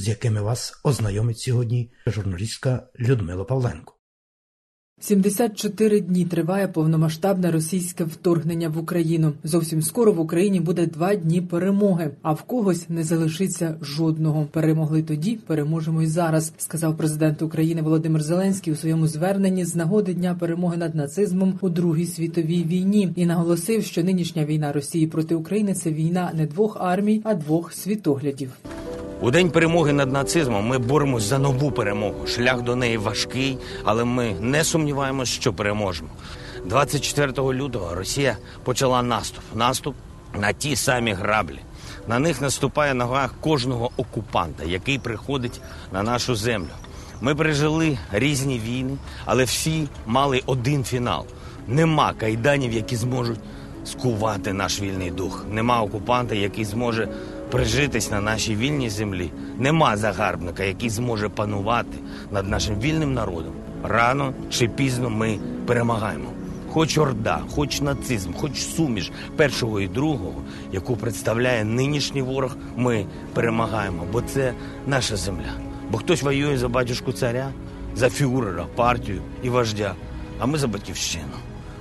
з якими вас ознайомить сьогодні журналістка Людмила Павленко. 74 дні триває повномасштабне російське вторгнення в Україну. Зовсім скоро в Україні буде два дні перемоги, а в когось не залишиться жодного. Перемогли тоді, переможемо й зараз, сказав президент України Володимир Зеленський у своєму зверненні з нагоди дня перемоги над нацизмом у Другій світовій війні і наголосив, що нинішня війна Росії проти України це війна не двох армій, а двох світоглядів. У день перемоги над нацизмом ми боремось за нову перемогу. Шлях до неї важкий, але ми не сумніваємось, що переможемо. 24 лютого Росія почала наступ. Наступ на ті самі граблі. На них наступає нога кожного окупанта, який приходить на нашу землю. Ми пережили різні війни, але всі мали один фінал. Нема кайданів, які зможуть скувати наш вільний дух. Нема окупанта, який зможе прижитись на нашій вільній землі. Нема загарбника, який зможе панувати над нашим вільним народом. Рано чи пізно ми перемагаємо. Хоч орда, хоч нацизм, хоч суміш першого і другого, яку представляє нинішній ворог, ми перемагаємо, бо це наша земля. Бо хтось воює за батюшку царя, за фюрера, партію і вождя, а ми за батьківщину.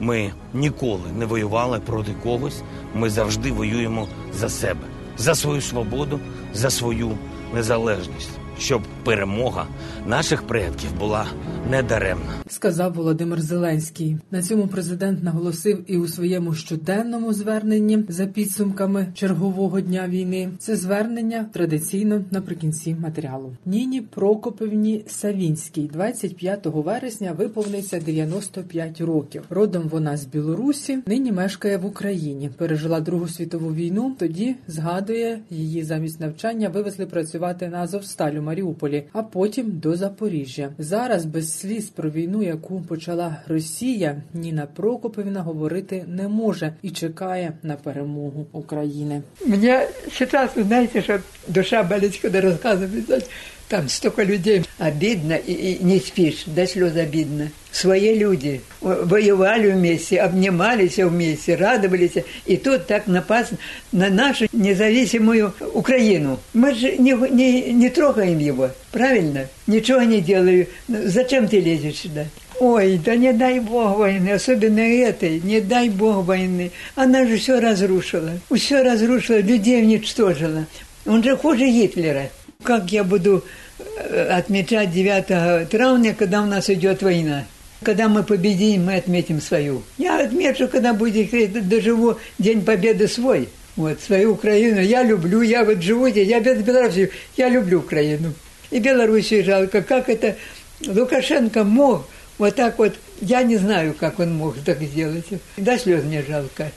Ми ніколи не воювали проти когось. Ми завжди воюємо за себе, за свою свободу, за свою незалежність, щоб перемога наших предків була недаремна. сказав Володимир Зеленський. На цьому президент наголосив і у своєму щоденному зверненні за підсумками чергового дня війни. Це звернення традиційно наприкінці матеріалу. Ніні Прокопівні Савінській 25 вересня виповниться 95 років. Родом вона з Білорусі, нині мешкає в Україні. Пережила Другу світову війну. Тоді згадує її замість навчання вивезли працювати на Азовсталь у Маріуполі, а потім до Запоріжжя. Зараз без сліз про війну, яку почала Росія, Ніна Прокопівна говорити не може і чекає на перемогу України. Мені ще вы знаєте, що душа болить, коли знаете, там столько людей. Обидно и, и не спишь, до слез обидно. Свои люди воевали вместе, обнимались вместе, радовались. И тут так напасть на нашу независимую Украину. Мы же не, не, не трогаем его, правильно? Ничего не делаю. Зачем ты лезешь сюда? Ой, да не дай Бог войны, особенно этой, не дай Бог войны. Она же все разрушила, все разрушила, людей уничтожила. Он же хуже Гитлера. Как я буду э, отмечать 9 травня, когда у нас идет война? Когда мы победим, мы отметим свою. Я отмечу, когда будет, доживу День Победы свой. Вот, свою Украину. Я люблю, я вот живу здесь, я без Беларуси, я люблю Украину. И Белоруссию жалко. Как это Лукашенко мог вот так вот, я не знаю, как он мог так сделать. До слез мне жалко.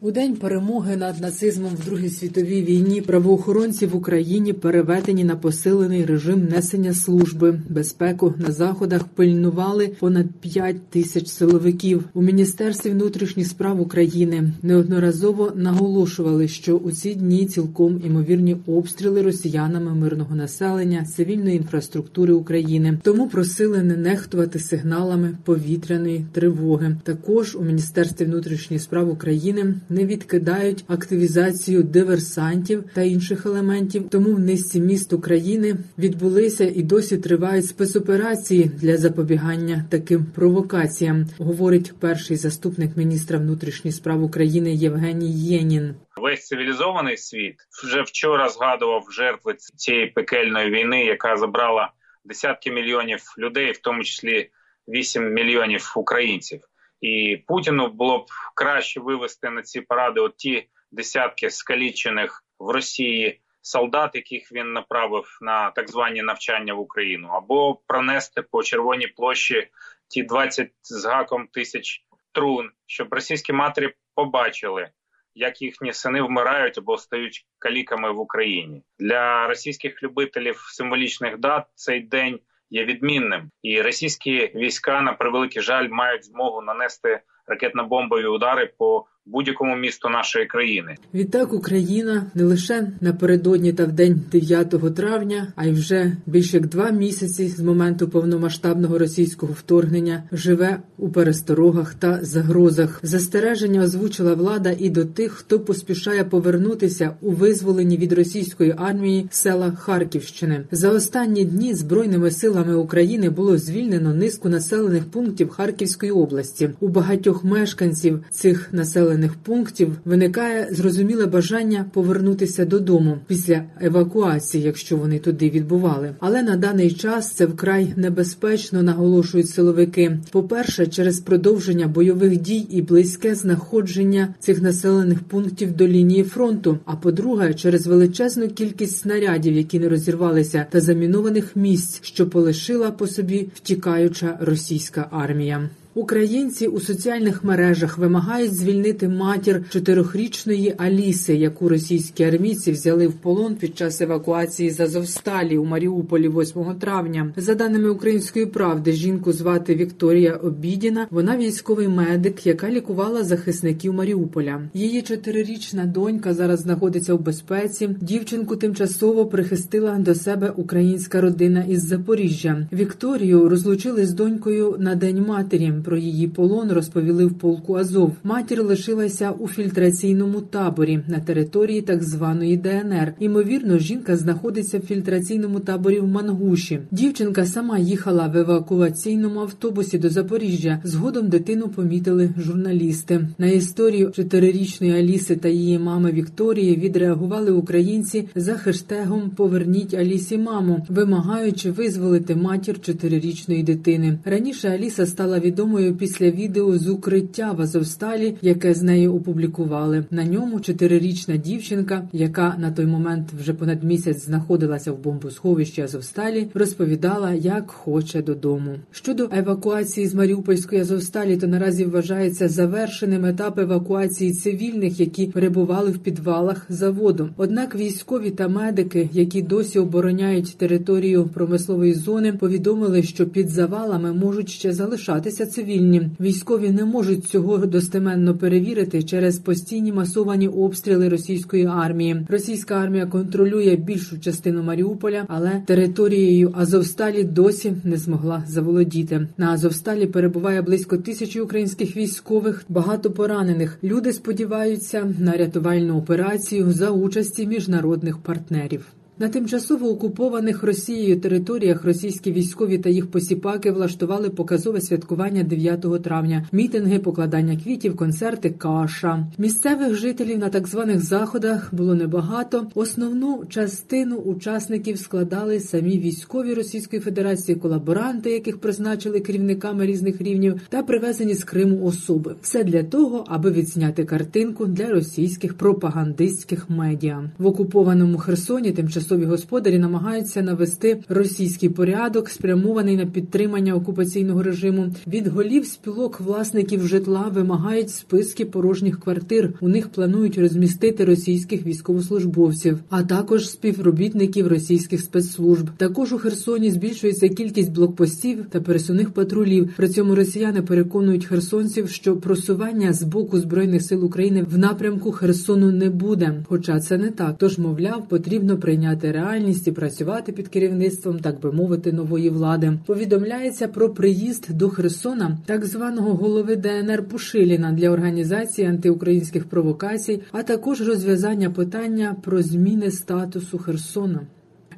У день перемоги над нацизмом в Другій світовій війні правоохоронці в Україні переведені на посилений режим несення служби. Безпеку на заходах пильнували понад 5 тисяч силовиків. У міністерстві внутрішніх справ України неодноразово наголошували, що у ці дні цілком імовірні обстріли росіянами мирного населення, цивільної інфраструктури України. Тому просили не нехтувати сигналами повітряної тривоги. Також у міністерстві внутрішніх справ України не відкидають активізацію диверсантів та інших елементів. Тому в низці міст України відбулися і досі тривають спецоперації для запобігання таким провокаціям, говорить перший заступник міністра внутрішніх справ України Євгеній Єнін. Весь цивілізований світ вже вчора згадував жертви цієї пекельної війни, яка забрала десятки мільйонів людей, в тому числі 8 мільйонів українців. І Путіну було б краще вивести на ці паради от ті десятки скалічених в Росії солдат, яких він направив на так звані навчання в Україну, або пронести по червоній площі ті 20 з гаком тисяч трун, щоб російські матері побачили, як їхні сини вмирають або стають каліками в Україні. Для російських любителів символічних дат цей день є відмінним, і російські війська на превеликий жаль мають змогу нанести ракетно-бомбові удари по будь-якому місту нашої країни. Відтак Україна не лише напередодні та в день 9 травня, а й вже більше як два місяці з моменту повномасштабного російського вторгнення живе у пересторогах та загрозах. Застереження озвучила влада і до тих, хто поспішає повернутися у визволені від російської армії села Харківщини. За останні дні збройними силами України було звільнено низку населених пунктів Харківської області. У багатьох мешканців цих населених населених пунктів виникає зрозуміле бажання повернутися додому після евакуації, якщо вони туди відбували. Але на даний час це вкрай небезпечно, наголошують силовики. По перше, через продовження бойових дій і близьке знаходження цих населених пунктів до лінії фронту. А по-друге, через величезну кількість снарядів, які не розірвалися, та замінованих місць, що полишила по собі втікаюча російська армія. Українці у соціальних мережах вимагають звільнити матір чотирьохрічної Аліси, яку російські армійці взяли в полон під час евакуації з Азовсталі у Маріуполі 8 травня. За даними української правди, жінку звати Вікторія Обідіна. Вона військовий медик, яка лікувала захисників Маріуполя. Її чотирирічна донька зараз знаходиться у безпеці. Дівчинку тимчасово прихистила до себе українська родина із Запоріжжя. Вікторію розлучили з донькою на день матері. Про її полон розповіли в полку Азов. Матір лишилася у фільтраційному таборі на території так званої ДНР. Імовірно, жінка знаходиться в фільтраційному таборі в Мангуші. Дівчинка сама їхала в евакуаційному автобусі до Запоріжжя. Згодом дитину помітили журналісти. На історію чотирирічної Аліси та її мами Вікторії відреагували українці за хештегом Поверніть Алісі маму, вимагаючи визволити матір чотирирічної дитини. Раніше Аліса стала відомою відомою після відео з укриття в Азовсталі, яке з нею опублікували. На ньому чотирирічна дівчинка, яка на той момент вже понад місяць знаходилася в бомбосховищі Азовсталі, розповідала, як хоче додому. Щодо евакуації з Маріупольської Азовсталі, то наразі вважається завершеним етап евакуації цивільних, які перебували в підвалах заводу. Однак військові та медики, які досі обороняють територію промислової зони, повідомили, що під завалами можуть ще залишатися цивільні цивільні. Військові не можуть цього достеменно перевірити через постійні масовані обстріли російської армії. Російська армія контролює більшу частину Маріуполя, але територією Азовсталі досі не змогла заволодіти. На Азовсталі перебуває близько тисячі українських військових, багато поранених. Люди сподіваються на рятувальну операцію за участі міжнародних партнерів. На тимчасово окупованих Росією територіях російські військові та їх посіпаки влаштували показове святкування 9 травня, мітинги, покладання квітів, концерти, каша. Місцевих жителів на так званих заходах було небагато. Основну частину учасників складали самі військові Російської Федерації, колаборанти, яких призначили керівниками різних рівнів, та привезені з Криму особи. Все для того, аби відзняти картинку для російських пропагандистських медіа в окупованому Херсоні. Тимчасово тимчасові господарі намагаються навести російський порядок, спрямований на підтримання окупаційного режиму. Від голів спілок власників житла вимагають списки порожніх квартир. У них планують розмістити російських військовослужбовців, а також співробітників російських спецслужб. Також у Херсоні збільшується кількість блокпостів та пересувних патрулів. При цьому росіяни переконують херсонців, що просування з боку збройних сил України в напрямку Херсону не буде. Хоча це не так. Тож, мовляв, потрібно прийняти прийняти реальність і працювати під керівництвом, так би мовити, нової влади. Повідомляється про приїзд до Херсона так званого голови ДНР Пушиліна для організації антиукраїнських провокацій, а також розв'язання питання про зміни статусу Херсона.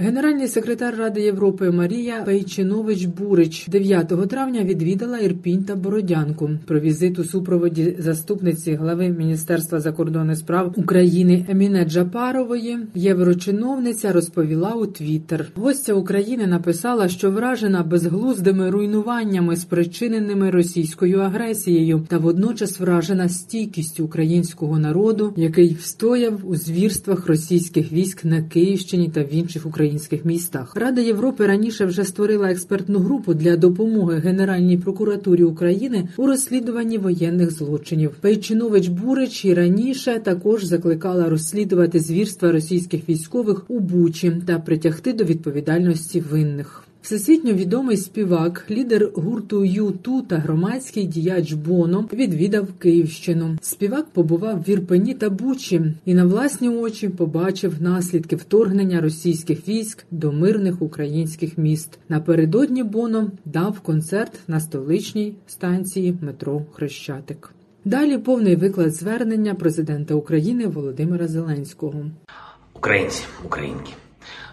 Генеральний секретар Ради Європи Марія Пейчинович Бурич 9 травня відвідала Ірпінь та Бородянку. Про візит у супроводі заступниці глави Міністерства закордонних справ України Еміне Джапарової. Єврочиновниця розповіла у Твіттер. Гостя України написала, що вражена безглуздими руйнуваннями, спричиненими російською агресією, та водночас вражена стійкістю українського народу, який встояв у звірствах російських військ на Київщині та в інших українських українських містах. Рада Європи раніше вже створила експертну групу для допомоги Генеральній прокуратурі України у розслідуванні воєнних злочинів. Пейчинович Бурич і раніше також закликала розслідувати звірства російських військових у Бучі та притягти до відповідальності винних. Всесвітньо відомий співак, лідер гурту Юту та громадський діяч Боно відвідав Київщину. Співак побував в Ірпені та Бучі і на власні очі побачив наслідки вторгнення російських військ до мирних українських міст. Напередодні Боно дав концерт на столичній станції метро Хрещатик. Далі повний виклад звернення президента України Володимира Зеленського. Українці, українки,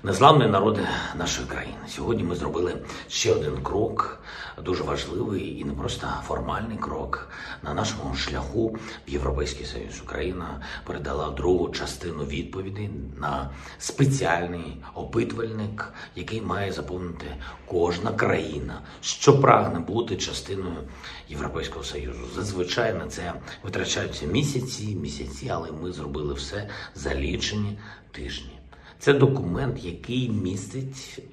незламні народи нашої країни. Сьогодні ми зробили ще один крок, дуже важливий і не просто формальний крок на нашому шляху в Європейський Союз. Україна передала другу частину відповіді на спеціальний опитувальник, який має заповнити кожна країна, що прагне бути частиною Європейського Союзу. Зазвичай на це витрачаються місяці, місяці, але ми зробили все за лічені тижні. Це документ, який містить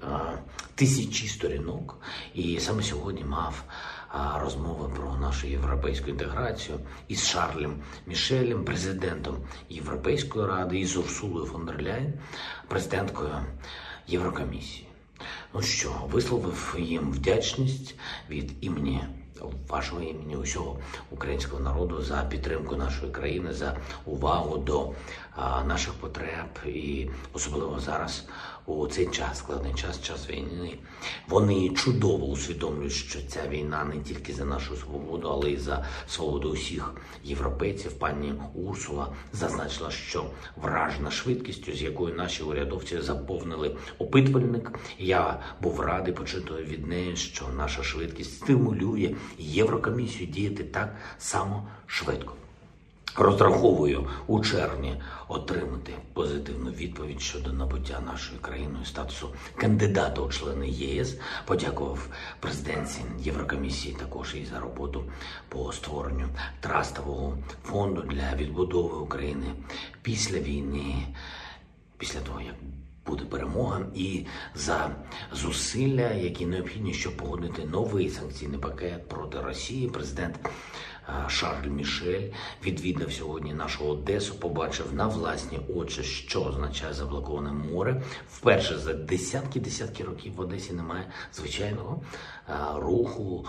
тисячі сторінок, і саме сьогодні мав а, розмови про нашу європейську інтеграцію із Шарлем Мішелем, президентом Європейської ради, і з Урсулою фон дер Ляйн, президенткою Єврокомісії. Ну що, висловив їм вдячність від імені вашого імені усього українського народу за підтримку нашої країни, за увагу до наших потреб, і особливо зараз у цей час, складний час, час війни. Вони чудово усвідомлюють, що ця війна не тільки за нашу свободу, але й за свободу усіх європейців. Пані Урсула зазначила, що вражена швидкістю, з якою наші урядовці заповнили опитувальник. Я був радий почути від неї, що наша швидкість стимулює Єврокомісію діяти так само швидко. Розраховую у червні отримати позитивну відповідь щодо набуття нашою країною статусу кандидата у члени ЄС. Подякував президенці Єврокомісії також і за роботу по створенню трастового фонду для відбудови України після війни, після того як буде перемога, і за зусилля, які необхідні, щоб погодити новий санкційний пакет проти Росії. Президент Шарль Мішель відвідав сьогодні нашу Одесу, побачив на власні очі, що означає заблоковане море. Вперше за десятки-десятки років в Одесі немає звичайного руху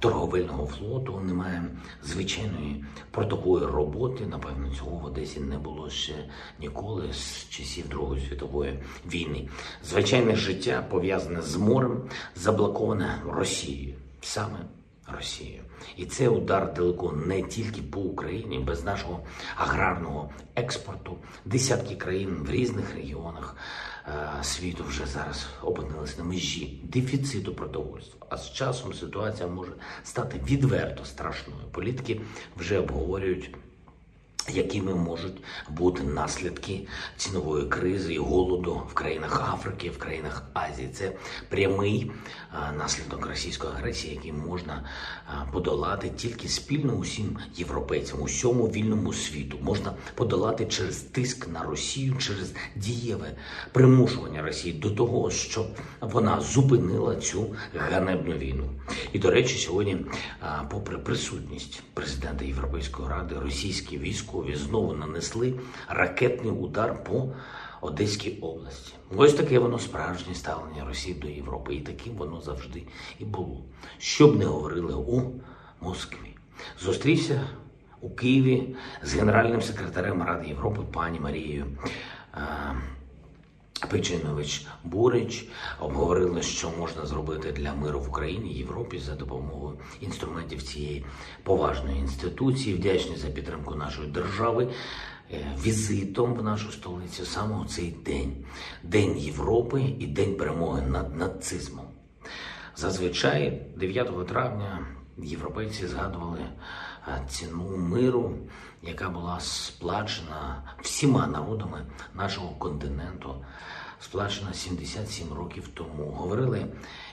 торговельного флоту, немає звичайної портової роботи. Напевно, цього в Одесі не було ще ніколи з часів Другої світової війни. Звичайне життя пов'язане з морем, заблоковане Росією саме. Росією. І це удар далеко не тільки по Україні, без нашого аграрного експорту. Десятки країн в різних регіонах е, світу вже зараз опинились на межі дефіциту продовольства. А з часом ситуація може стати відверто страшною. Політики вже обговорюють. Якими можуть бути наслідки цінової кризи і голоду в країнах Африки, в країнах Азії? Це прямий наслідок російської агресії, який можна подолати тільки спільно усім європейцям, усьому вільному світу. Можна подолати через тиск на Росію, через дієве примушування Росії до того, щоб вона зупинила цю ганебну війну. І до речі, сьогодні, попри присутність президента Європейської ради, російські військові військові знову нанесли ракетний удар по Одеській області. Ось таке воно справжнє ставлення Росії до Європи, і таким воно завжди і було. Що б не говорили у Москві. Зустрівся у Києві з генеральним секретарем Ради Європи пані Марією. Печинович Бурич обговорили, що можна зробити для миру в Україні і Європі за допомогою інструментів цієї поважної інституції. Вдячні за підтримку нашої держави. Візитом в нашу столицю саме у цей день День Європи і День перемоги над нацизмом. Зазвичай 9 травня європейці згадували ціну миру, яка була сплачена всіма народами нашого континенту, сплачена 77 років тому. Говорили,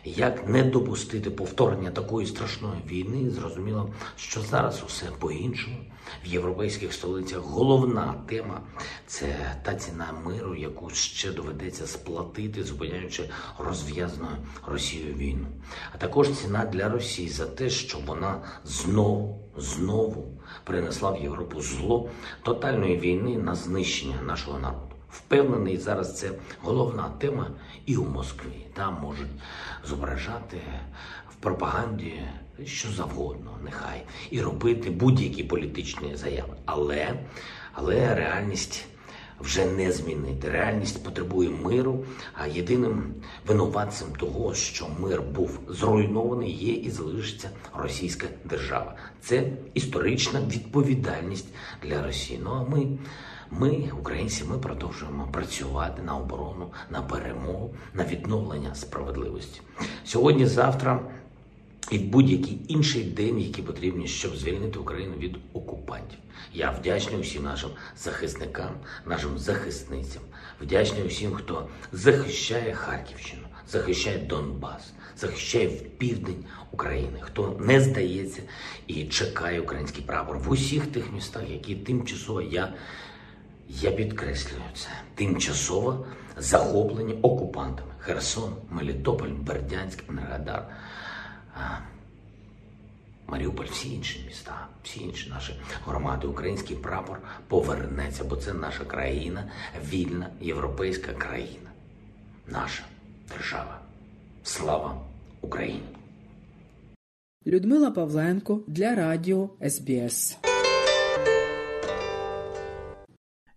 як не допустити повторення такої страшної війни. Зрозуміло, що зараз усе по-іншому. В європейських столицях головна тема це та ціна миру, яку ще доведеться сплатити, зупиняючи розв'язану Росією війну. А також ціна для Росії за те, що вона знову знову принесла в Європу зло тотальної війни на знищення нашого народу. Впевнений, зараз це головна тема і у Москві. Там можуть зображати в пропаганді що завгодно, нехай, і робити будь-які політичні заяви. Але, але реальність вже не змінити. Реальність потребує миру, а єдиним винуватцем того, що мир був зруйнований, є і залишиться Російська держава. Це історична відповідальність для Росії. Ну а ми. Ми, українці, ми продовжуємо працювати на оборону, на перемогу, на відновлення справедливості сьогодні. Завтра і в будь-який інший день, які потрібні, щоб звільнити Україну від окупантів. Я вдячний усім нашим захисникам, нашим захисницям, вдячний усім, хто захищає Харківщину, захищає Донбас, захищає в південь України, хто не здається і чекає український прапор в усіх тих містах, які тимчасово я. Я підкреслюю це тимчасово захоплені окупантами Херсон, Мелітополь, Бердянськ, Енергодар. Маріуполь, всі інші міста, всі інші наші громади, український прапор повернеться, бо це наша країна, вільна європейська країна, наша держава. Слава Україні! Людмила Павленко для Радіо СБС.